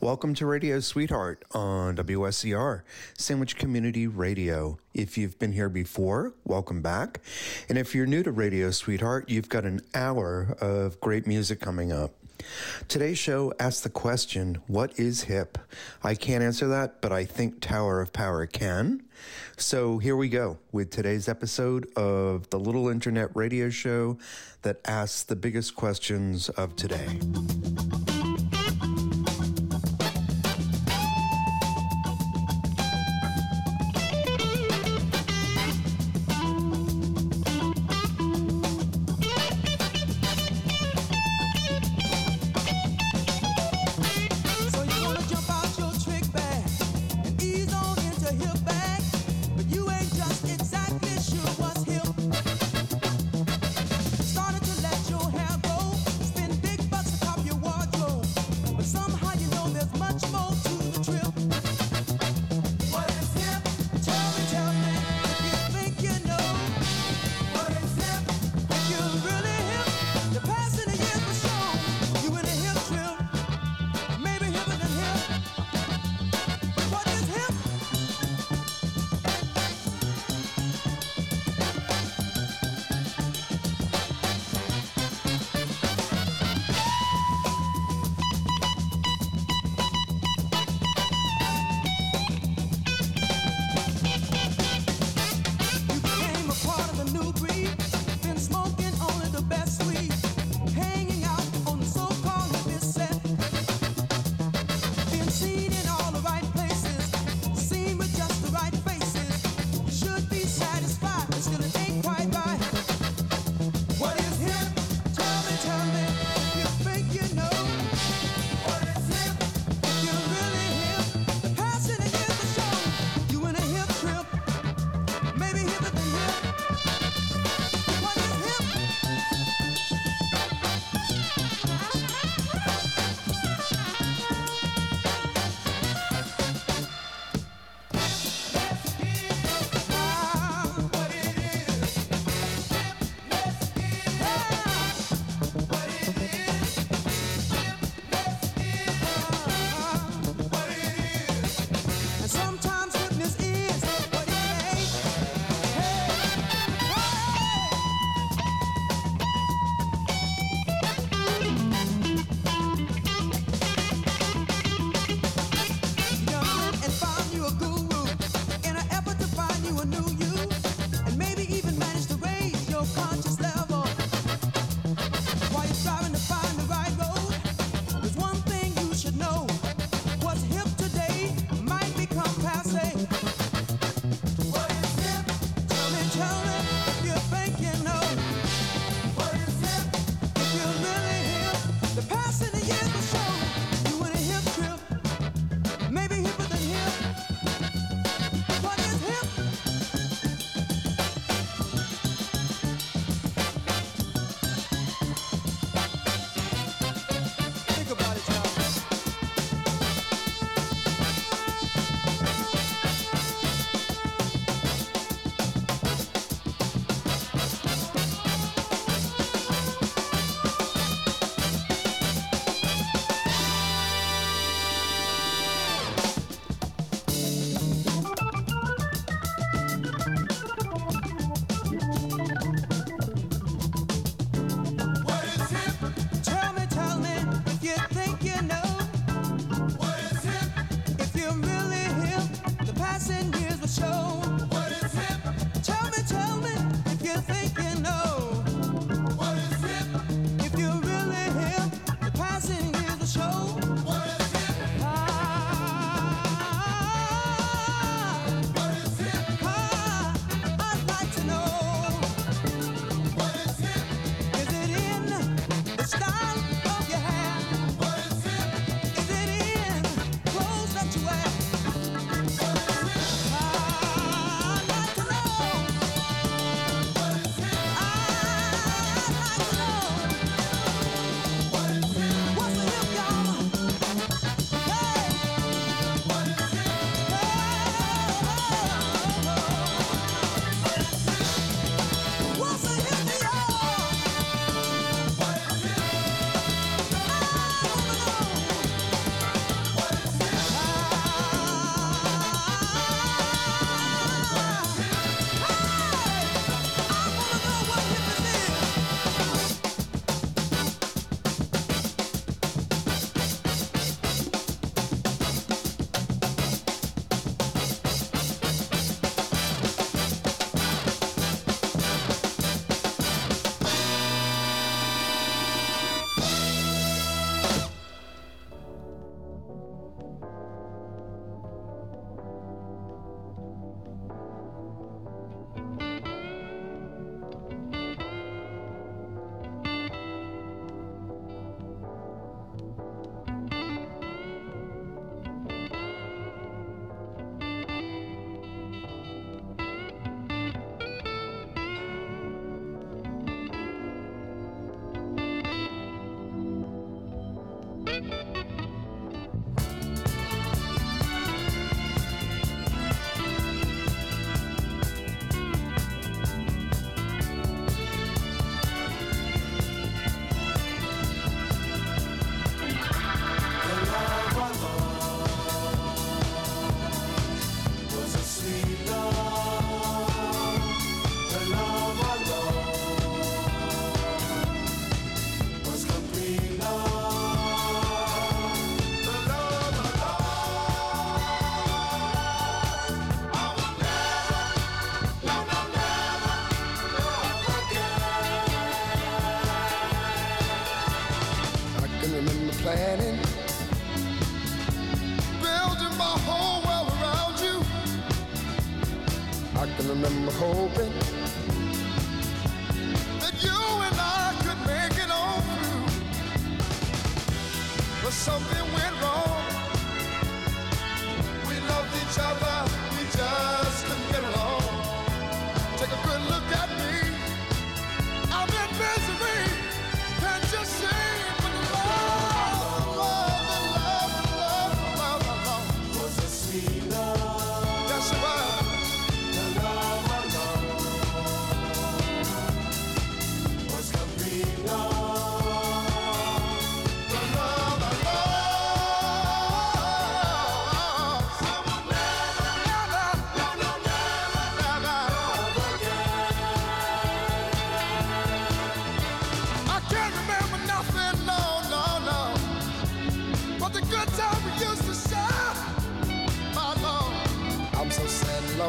Welcome to Radio Sweetheart on WSCR, Sandwich Community Radio. If you've been here before, welcome back. And if you're new to Radio Sweetheart, you've got an hour of great music coming up. Today's show asks the question, What is hip? I can't answer that, but I think Tower of Power can. So here we go with today's episode of the Little Internet Radio Show that asks the biggest questions of today.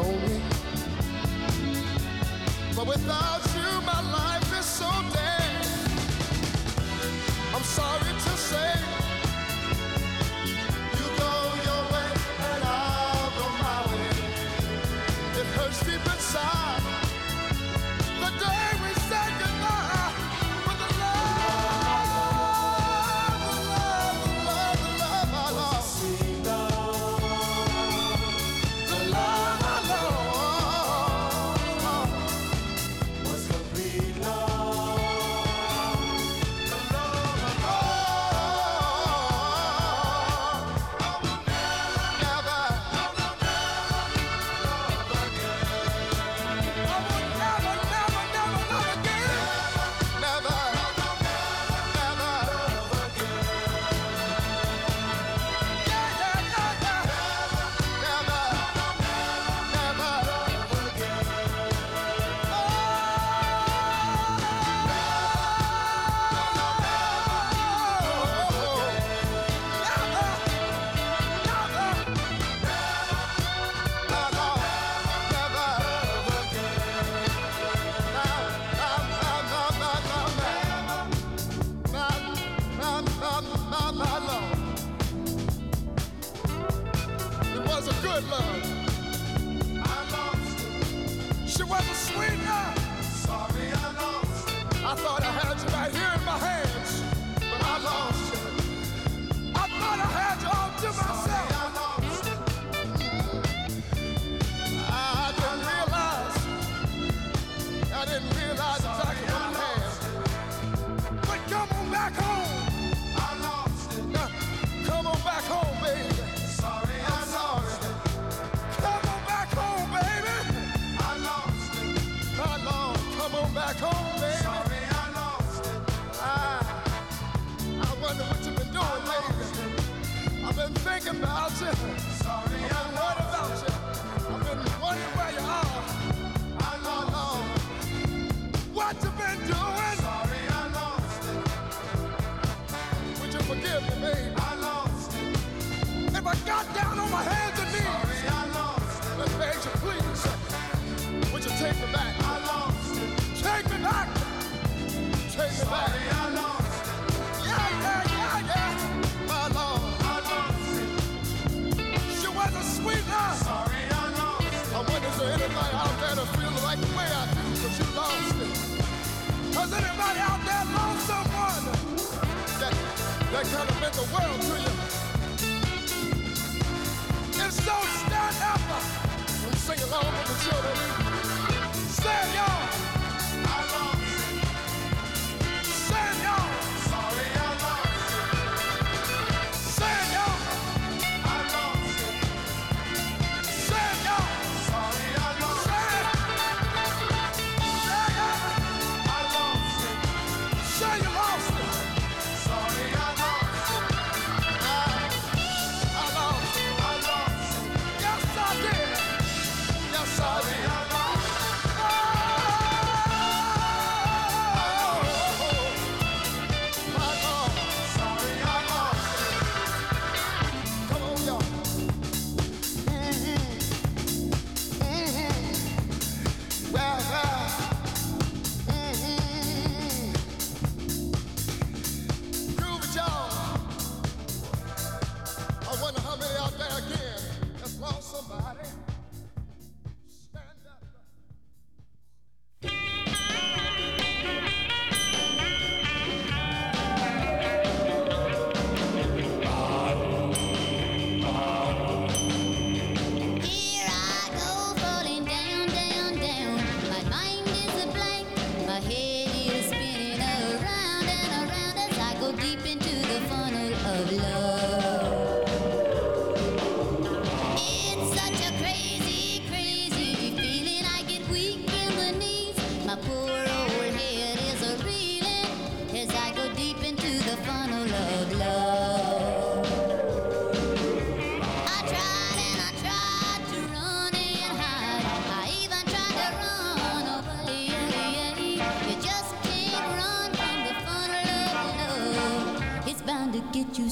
Lonely. But without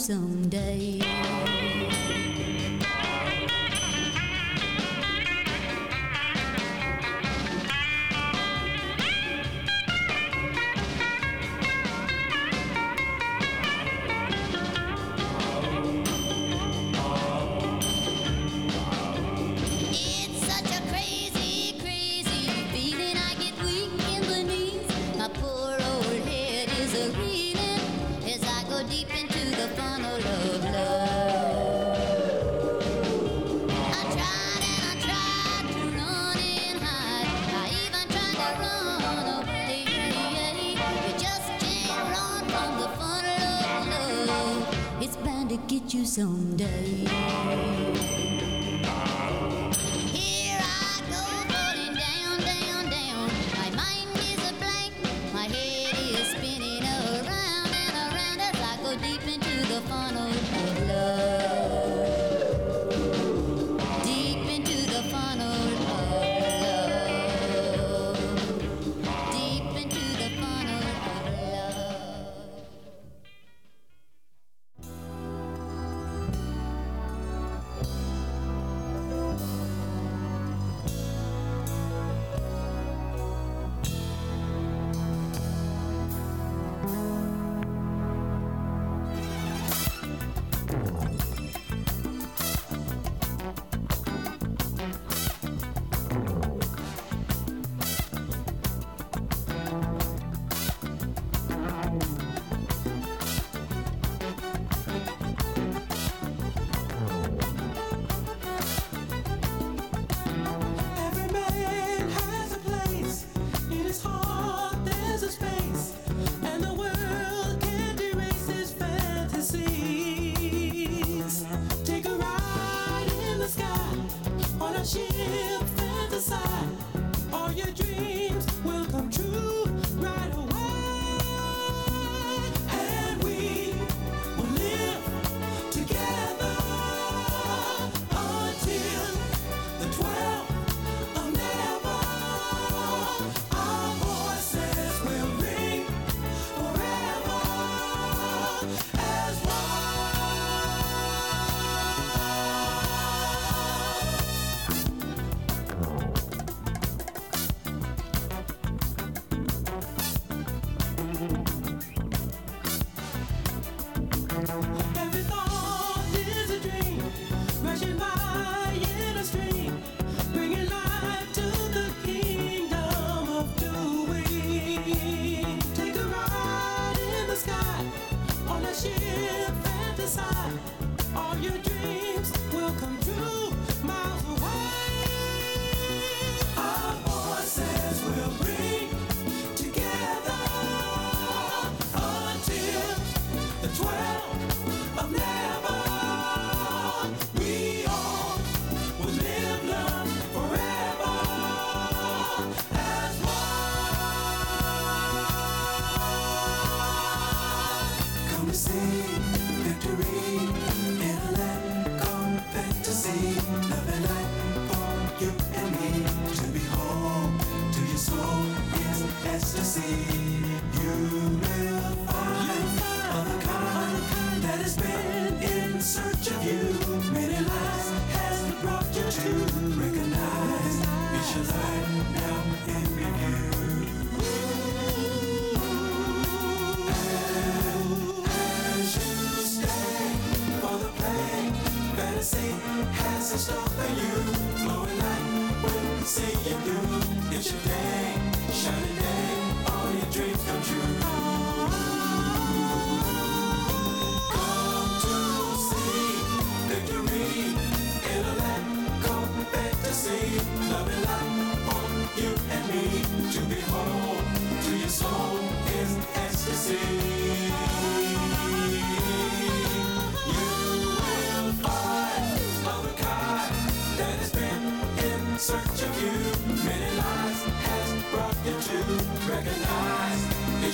someday. Get you someday.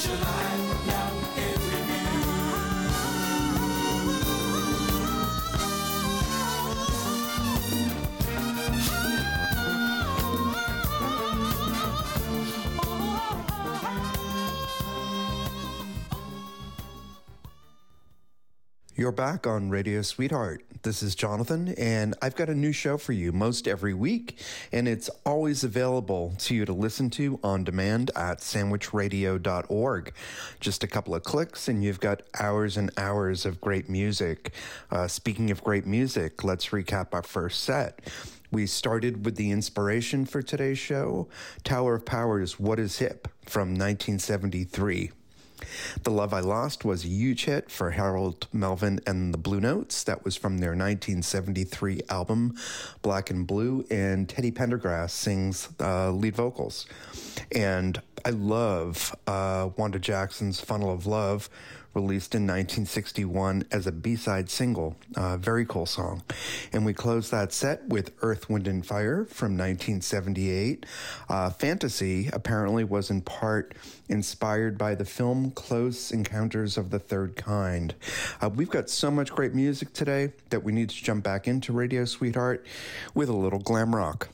It's your life You're back on Radio Sweetheart. This is Jonathan, and I've got a new show for you most every week, and it's always available to you to listen to on demand at sandwichradio.org. Just a couple of clicks, and you've got hours and hours of great music. Uh, speaking of great music, let's recap our first set. We started with the inspiration for today's show Tower of Power's What is Hip from 1973. The Love I Lost was a huge hit for Harold Melvin and the Blue Notes. That was from their 1973 album, Black and Blue, and Teddy Pendergrass sings uh, lead vocals. And I love uh, Wanda Jackson's Funnel of Love, released in 1961 as a B-side single. Uh, very cool song. And we close that set with Earth, Wind, and Fire from 1978. Uh, Fantasy apparently was in part inspired by the film Close Encounters of the Third Kind. Uh, we've got so much great music today that we need to jump back into Radio Sweetheart with a little glam rock.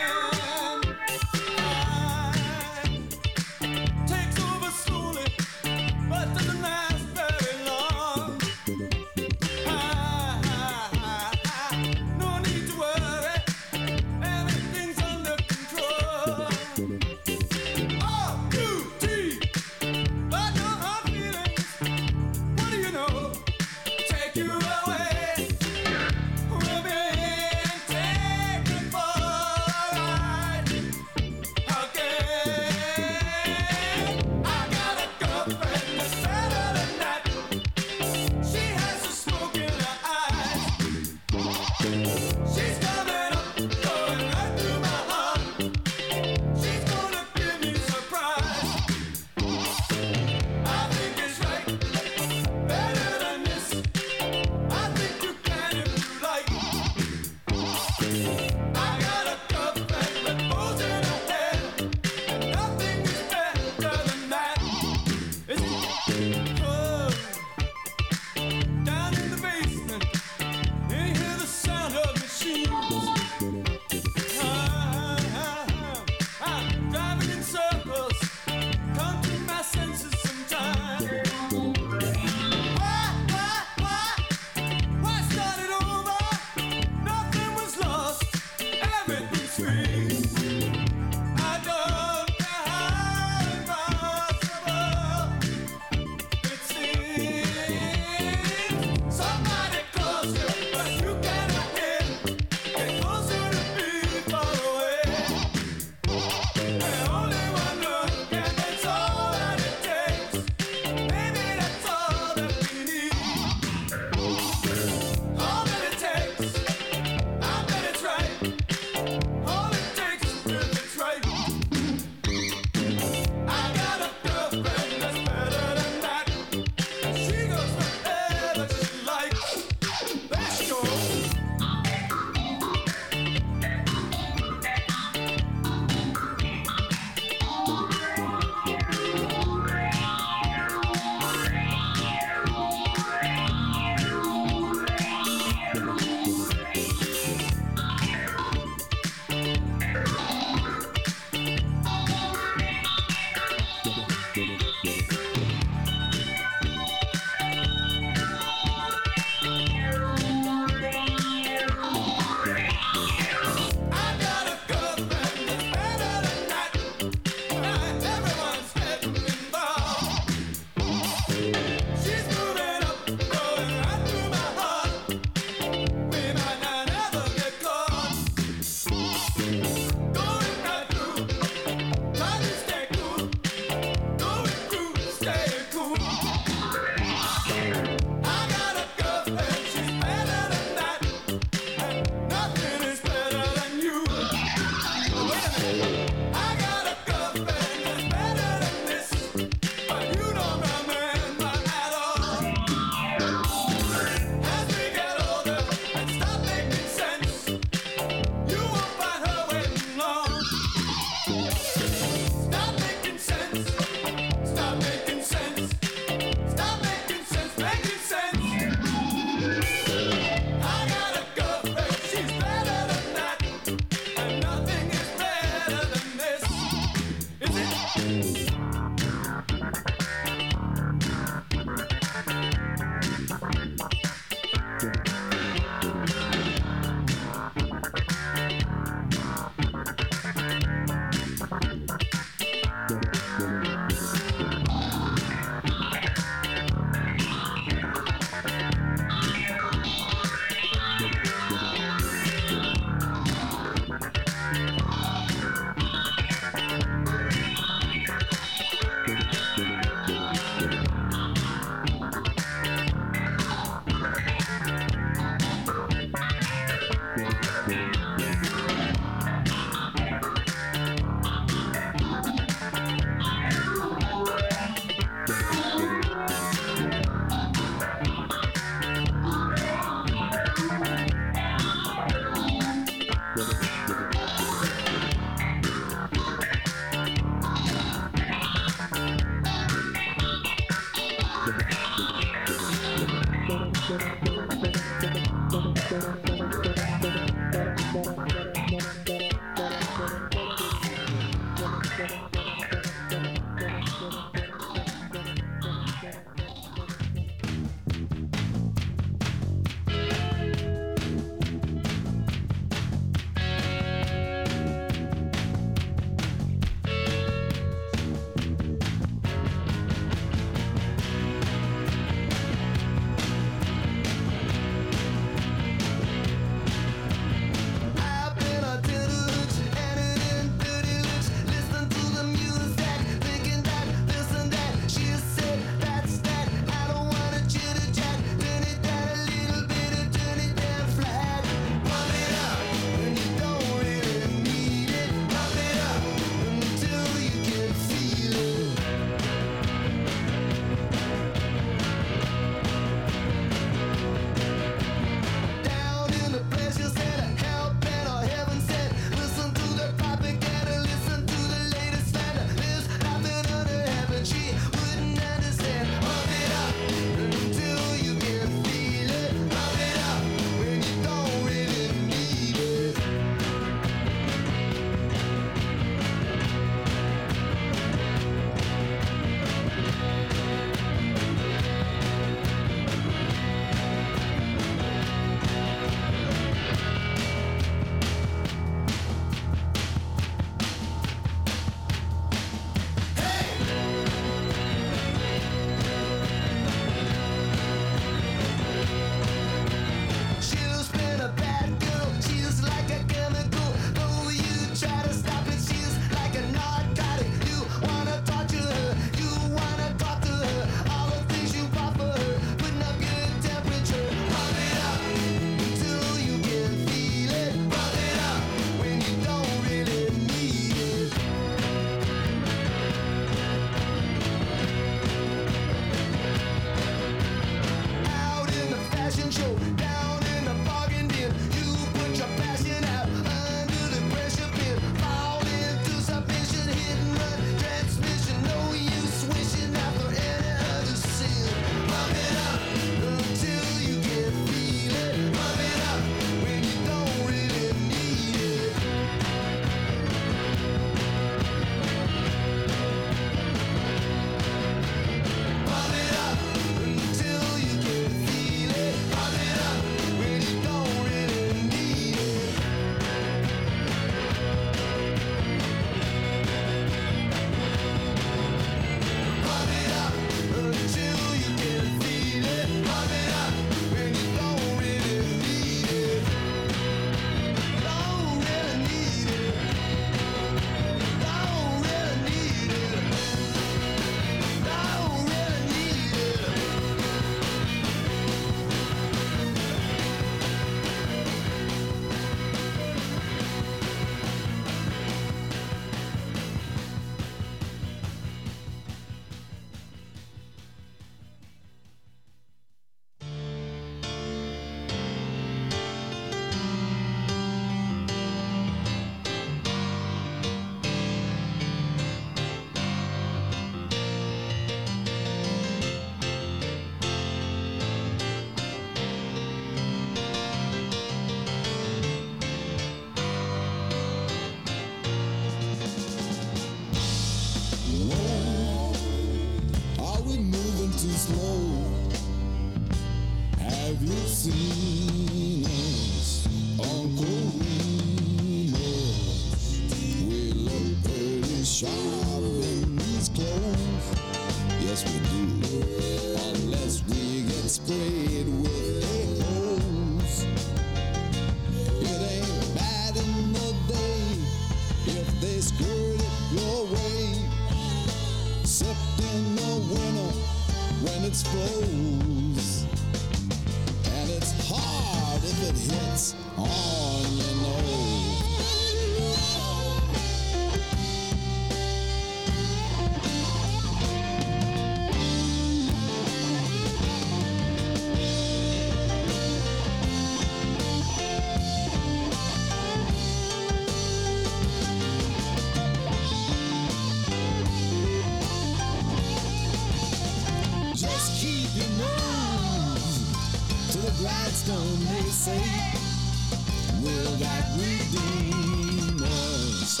Will that redeem us?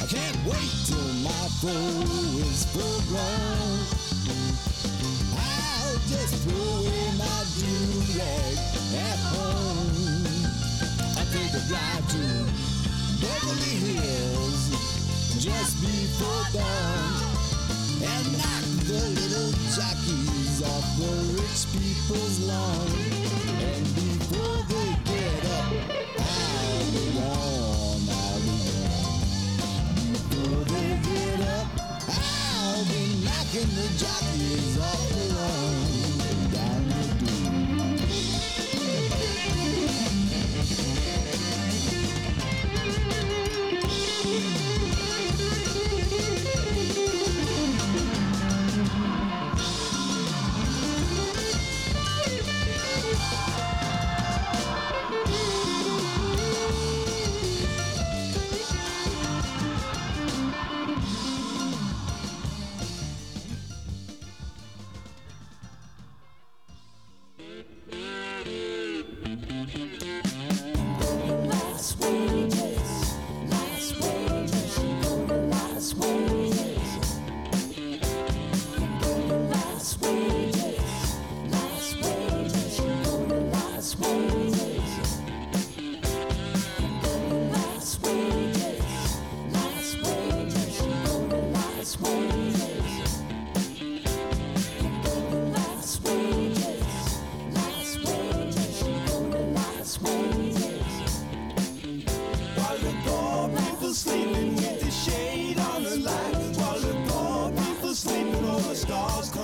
I can't wait till my foe is full grown. I'll just throw away my do-rag at home. I take a to Beverly Hills just before dawn and knock the little jockeys off the rich people's lawn. And before they get up, I'll be gone, I'll be gone. Before they get up, I'll be knocking the jockeys off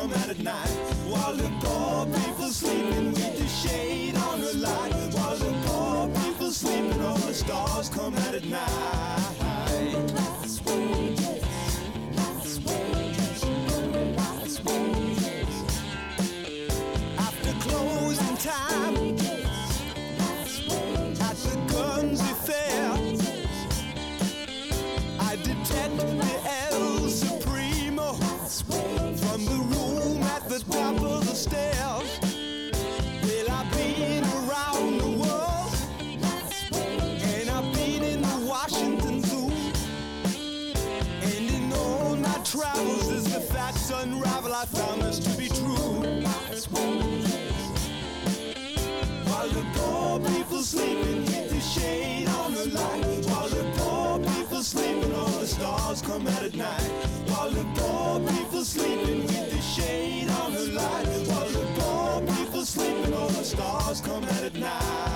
come out at night. While the poor people sleeping with the shade on the light. While the poor people sleeping, all the stars come out at night. Sleeping with the shade on the light. While the poor people sleeping, all the stars come out at night. While the poor people sleeping with the shade on the light. While the poor people sleeping, all the stars come out at night.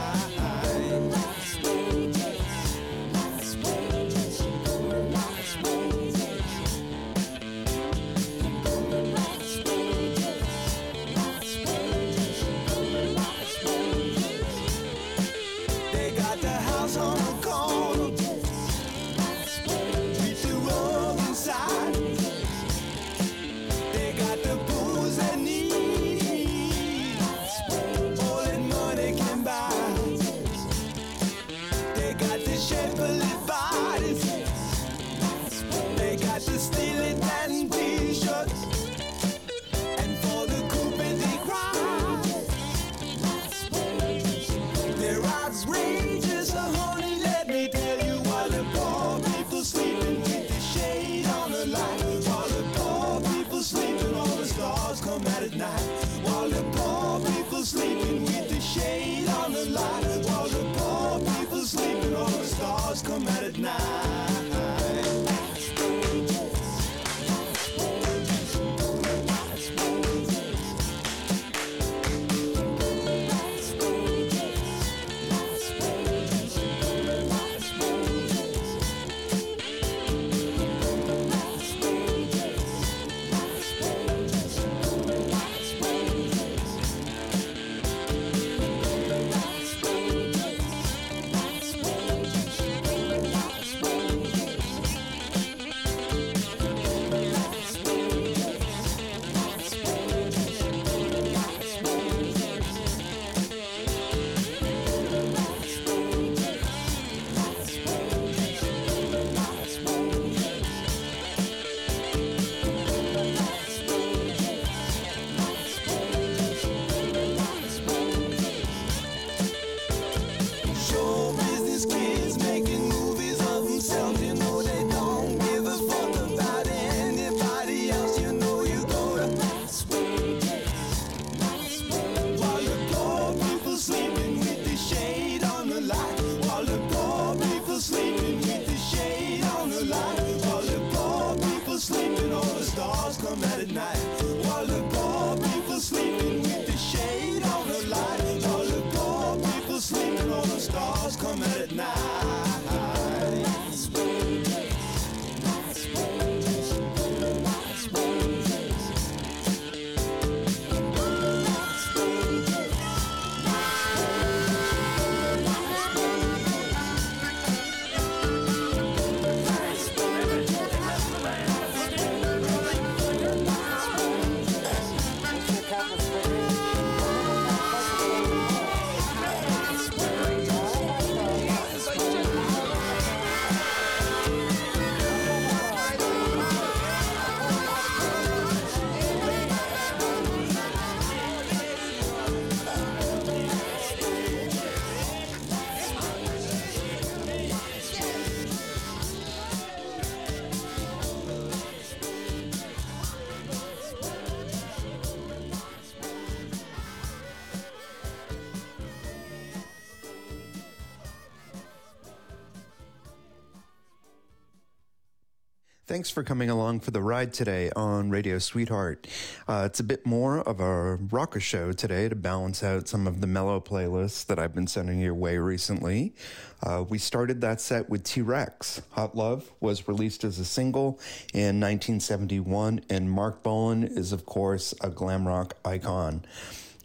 Thanks for coming along for the ride today on Radio Sweetheart. Uh, it's a bit more of a rocker show today to balance out some of the mellow playlists that I've been sending your way recently. Uh, we started that set with T Rex. Hot Love was released as a single in 1971, and Marc Bolan is, of course, a glam rock icon.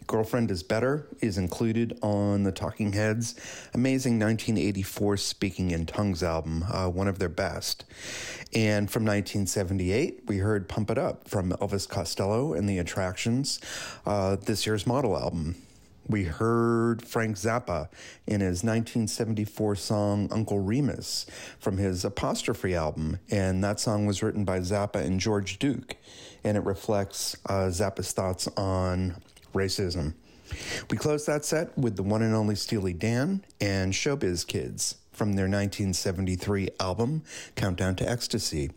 Girlfriend is Better is included on the Talking Heads' amazing 1984 Speaking in Tongues album, uh, one of their best. And from 1978, we heard Pump It Up from Elvis Costello and the Attractions, uh, this year's model album. We heard Frank Zappa in his 1974 song Uncle Remus from his Apostrophe album, and that song was written by Zappa and George Duke, and it reflects uh, Zappa's thoughts on racism. We close that set with the one and only Steely Dan and Showbiz Kids from their 1973 album, Countdown to Ecstasy.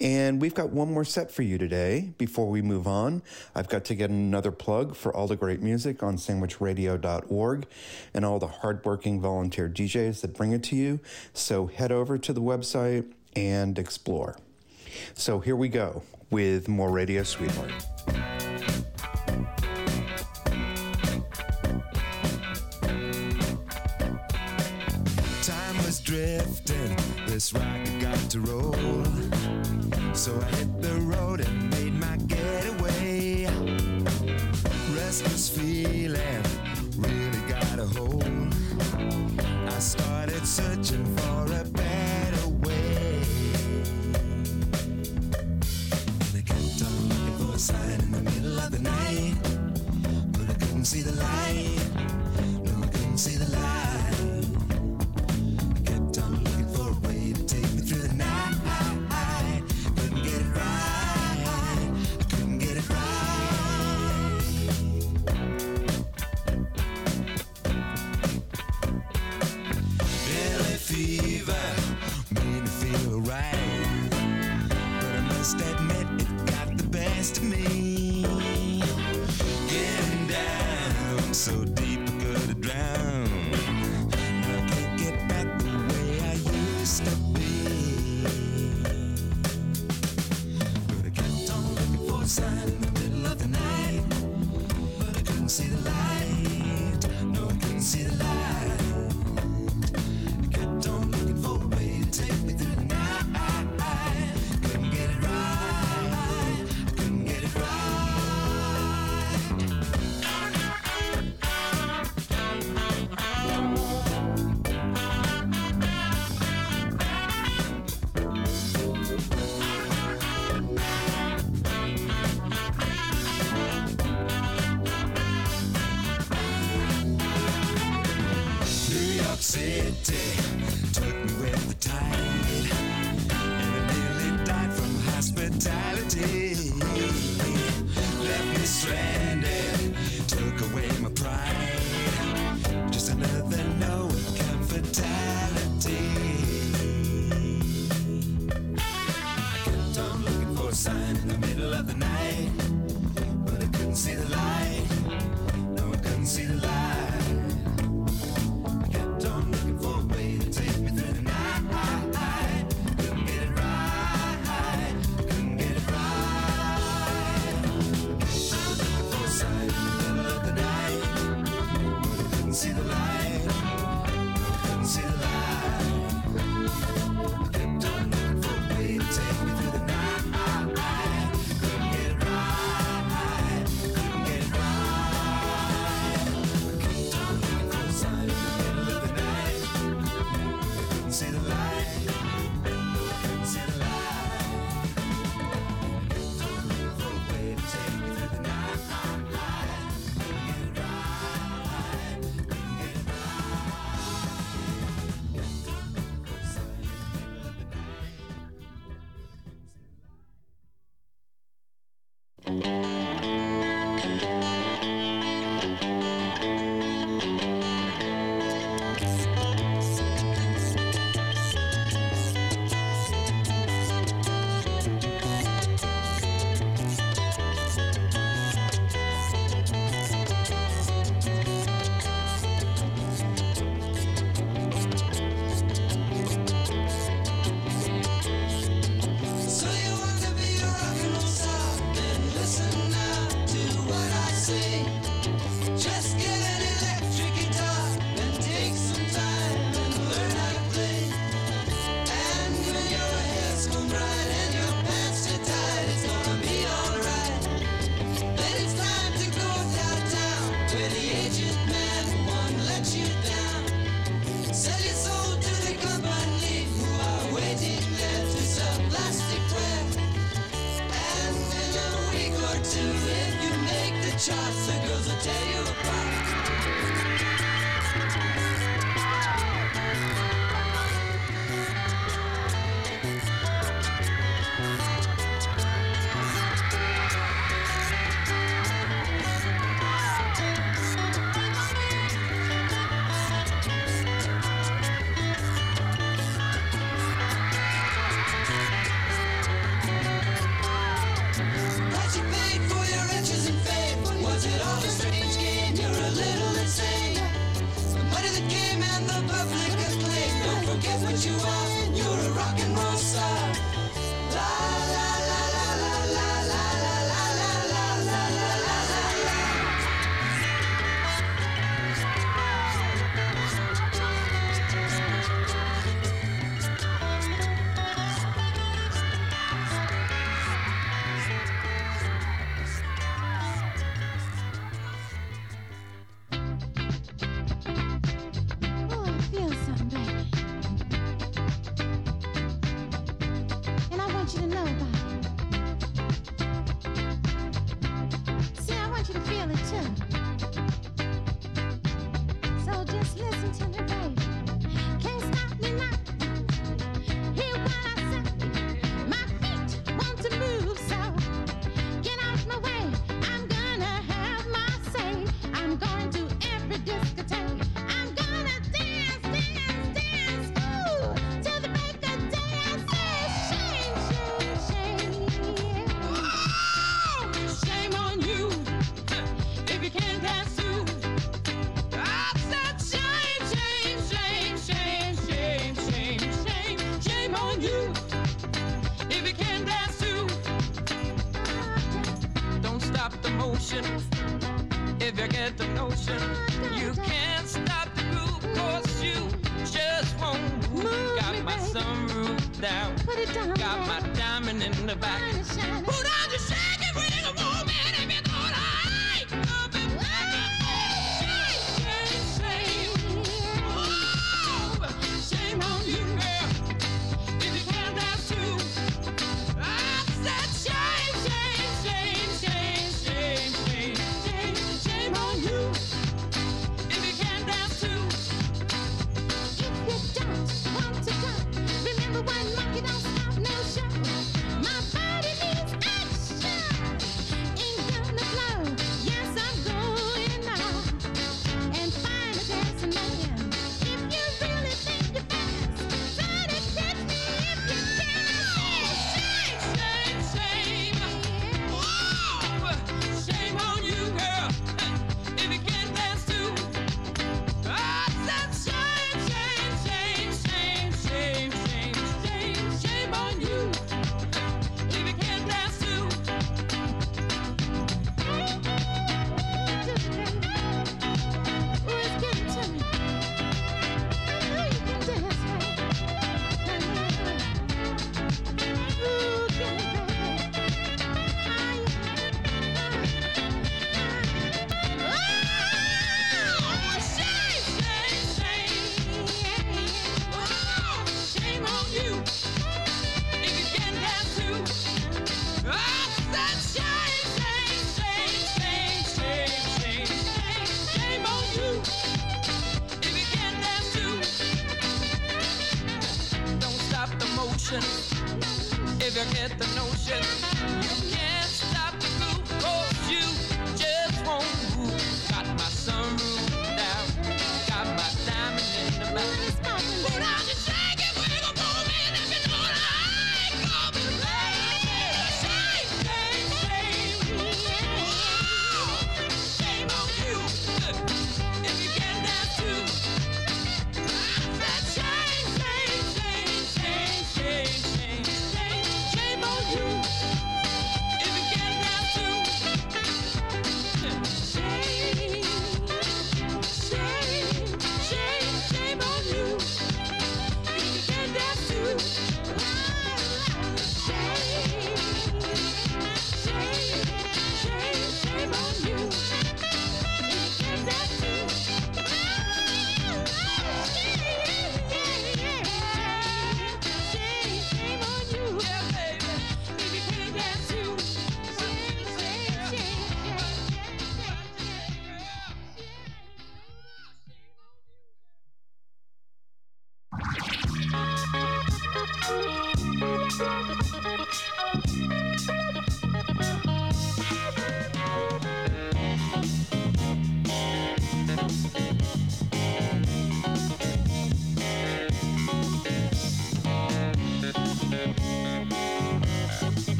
And we've got one more set for you today. Before we move on, I've got to get another plug for all the great music on sandwichradio.org and all the hardworking volunteer DJs that bring it to you. So head over to the website and explore. So here we go with more Radio Sweetheart. Drifting, this rocket got to roll. So I hit the road and made my getaway. Restless feeling really got a hold. I started searching for a better way. And I kept on looking for a sign in the middle of the night. But I couldn't see the light.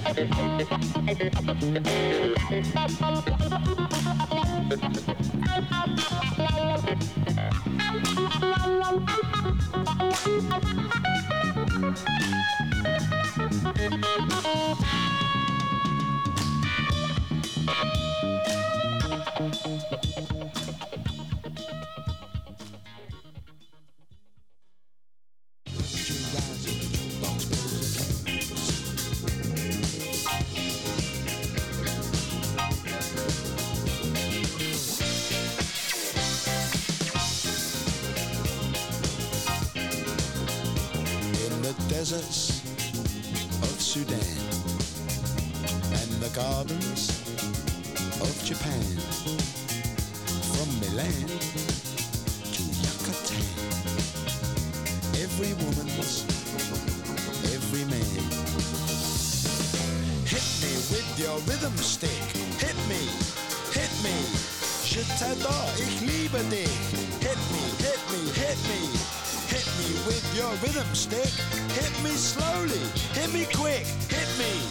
Thank Rhythm stick. Hit me slowly. Hit me quick. Hit me.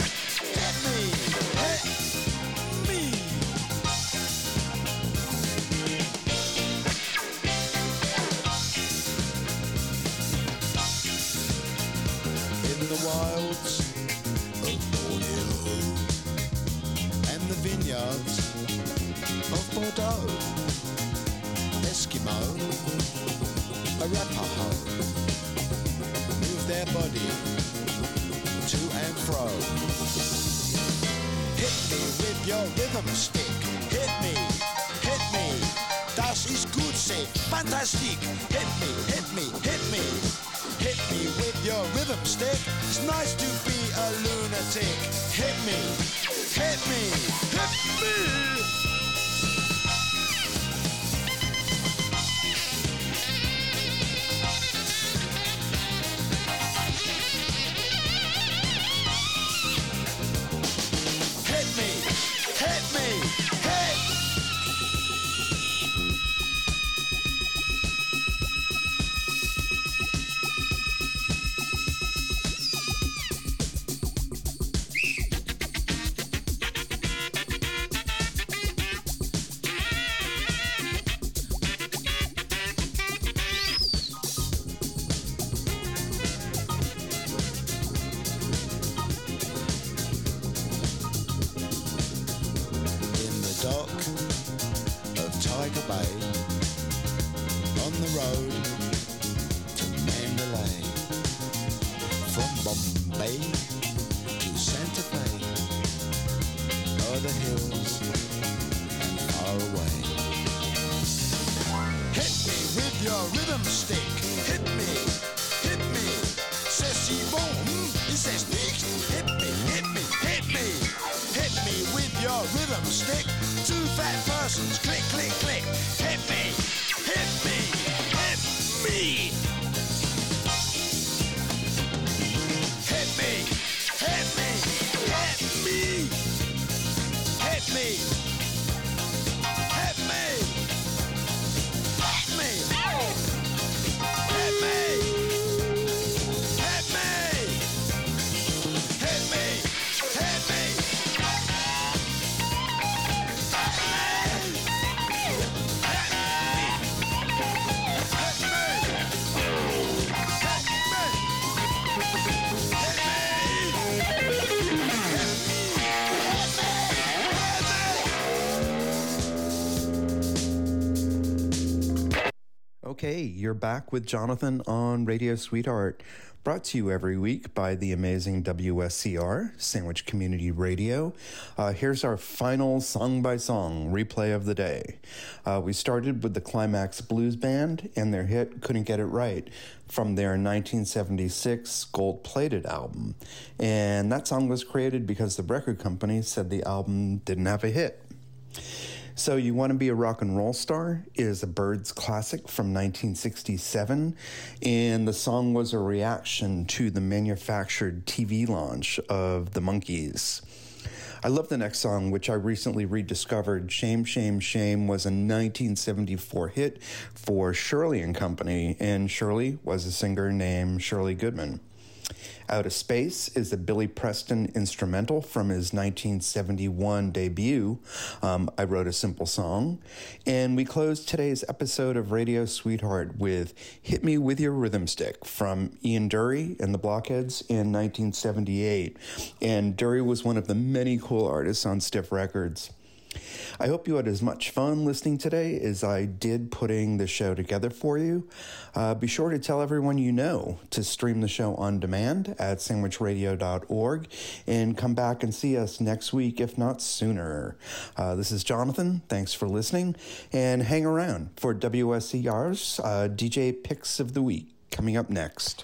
It's nice to be a lunatic. Hit me, hit me, hit me. You're back with Jonathan on Radio Sweetheart, brought to you every week by the amazing WSCR, Sandwich Community Radio. Uh, here's our final song by song replay of the day. Uh, we started with the Climax Blues Band and their hit Couldn't Get It Right from their 1976 gold plated album. And that song was created because the record company said the album didn't have a hit. So You Want to Be a Rock and Roll Star is a Byrds classic from 1967, and the song was a reaction to the manufactured TV launch of the Monkees. I love the next song, which I recently rediscovered. Shame, Shame, Shame was a 1974 hit for Shirley and Company, and Shirley was a singer named Shirley Goodman. Out of Space is a Billy Preston instrumental from his 1971 debut. Um, I wrote a simple song. And we close today's episode of Radio Sweetheart with Hit Me With Your Rhythm Stick from Ian Dury and the Blockheads in 1978. And Dury was one of the many cool artists on Stiff Records. I hope you had as much fun listening today as I did putting the show together for you. Uh, be sure to tell everyone you know to stream the show on demand at sandwichradio.org and come back and see us next week, if not sooner. Uh, this is Jonathan. Thanks for listening and hang around for WSCR's uh, DJ Picks of the Week coming up next.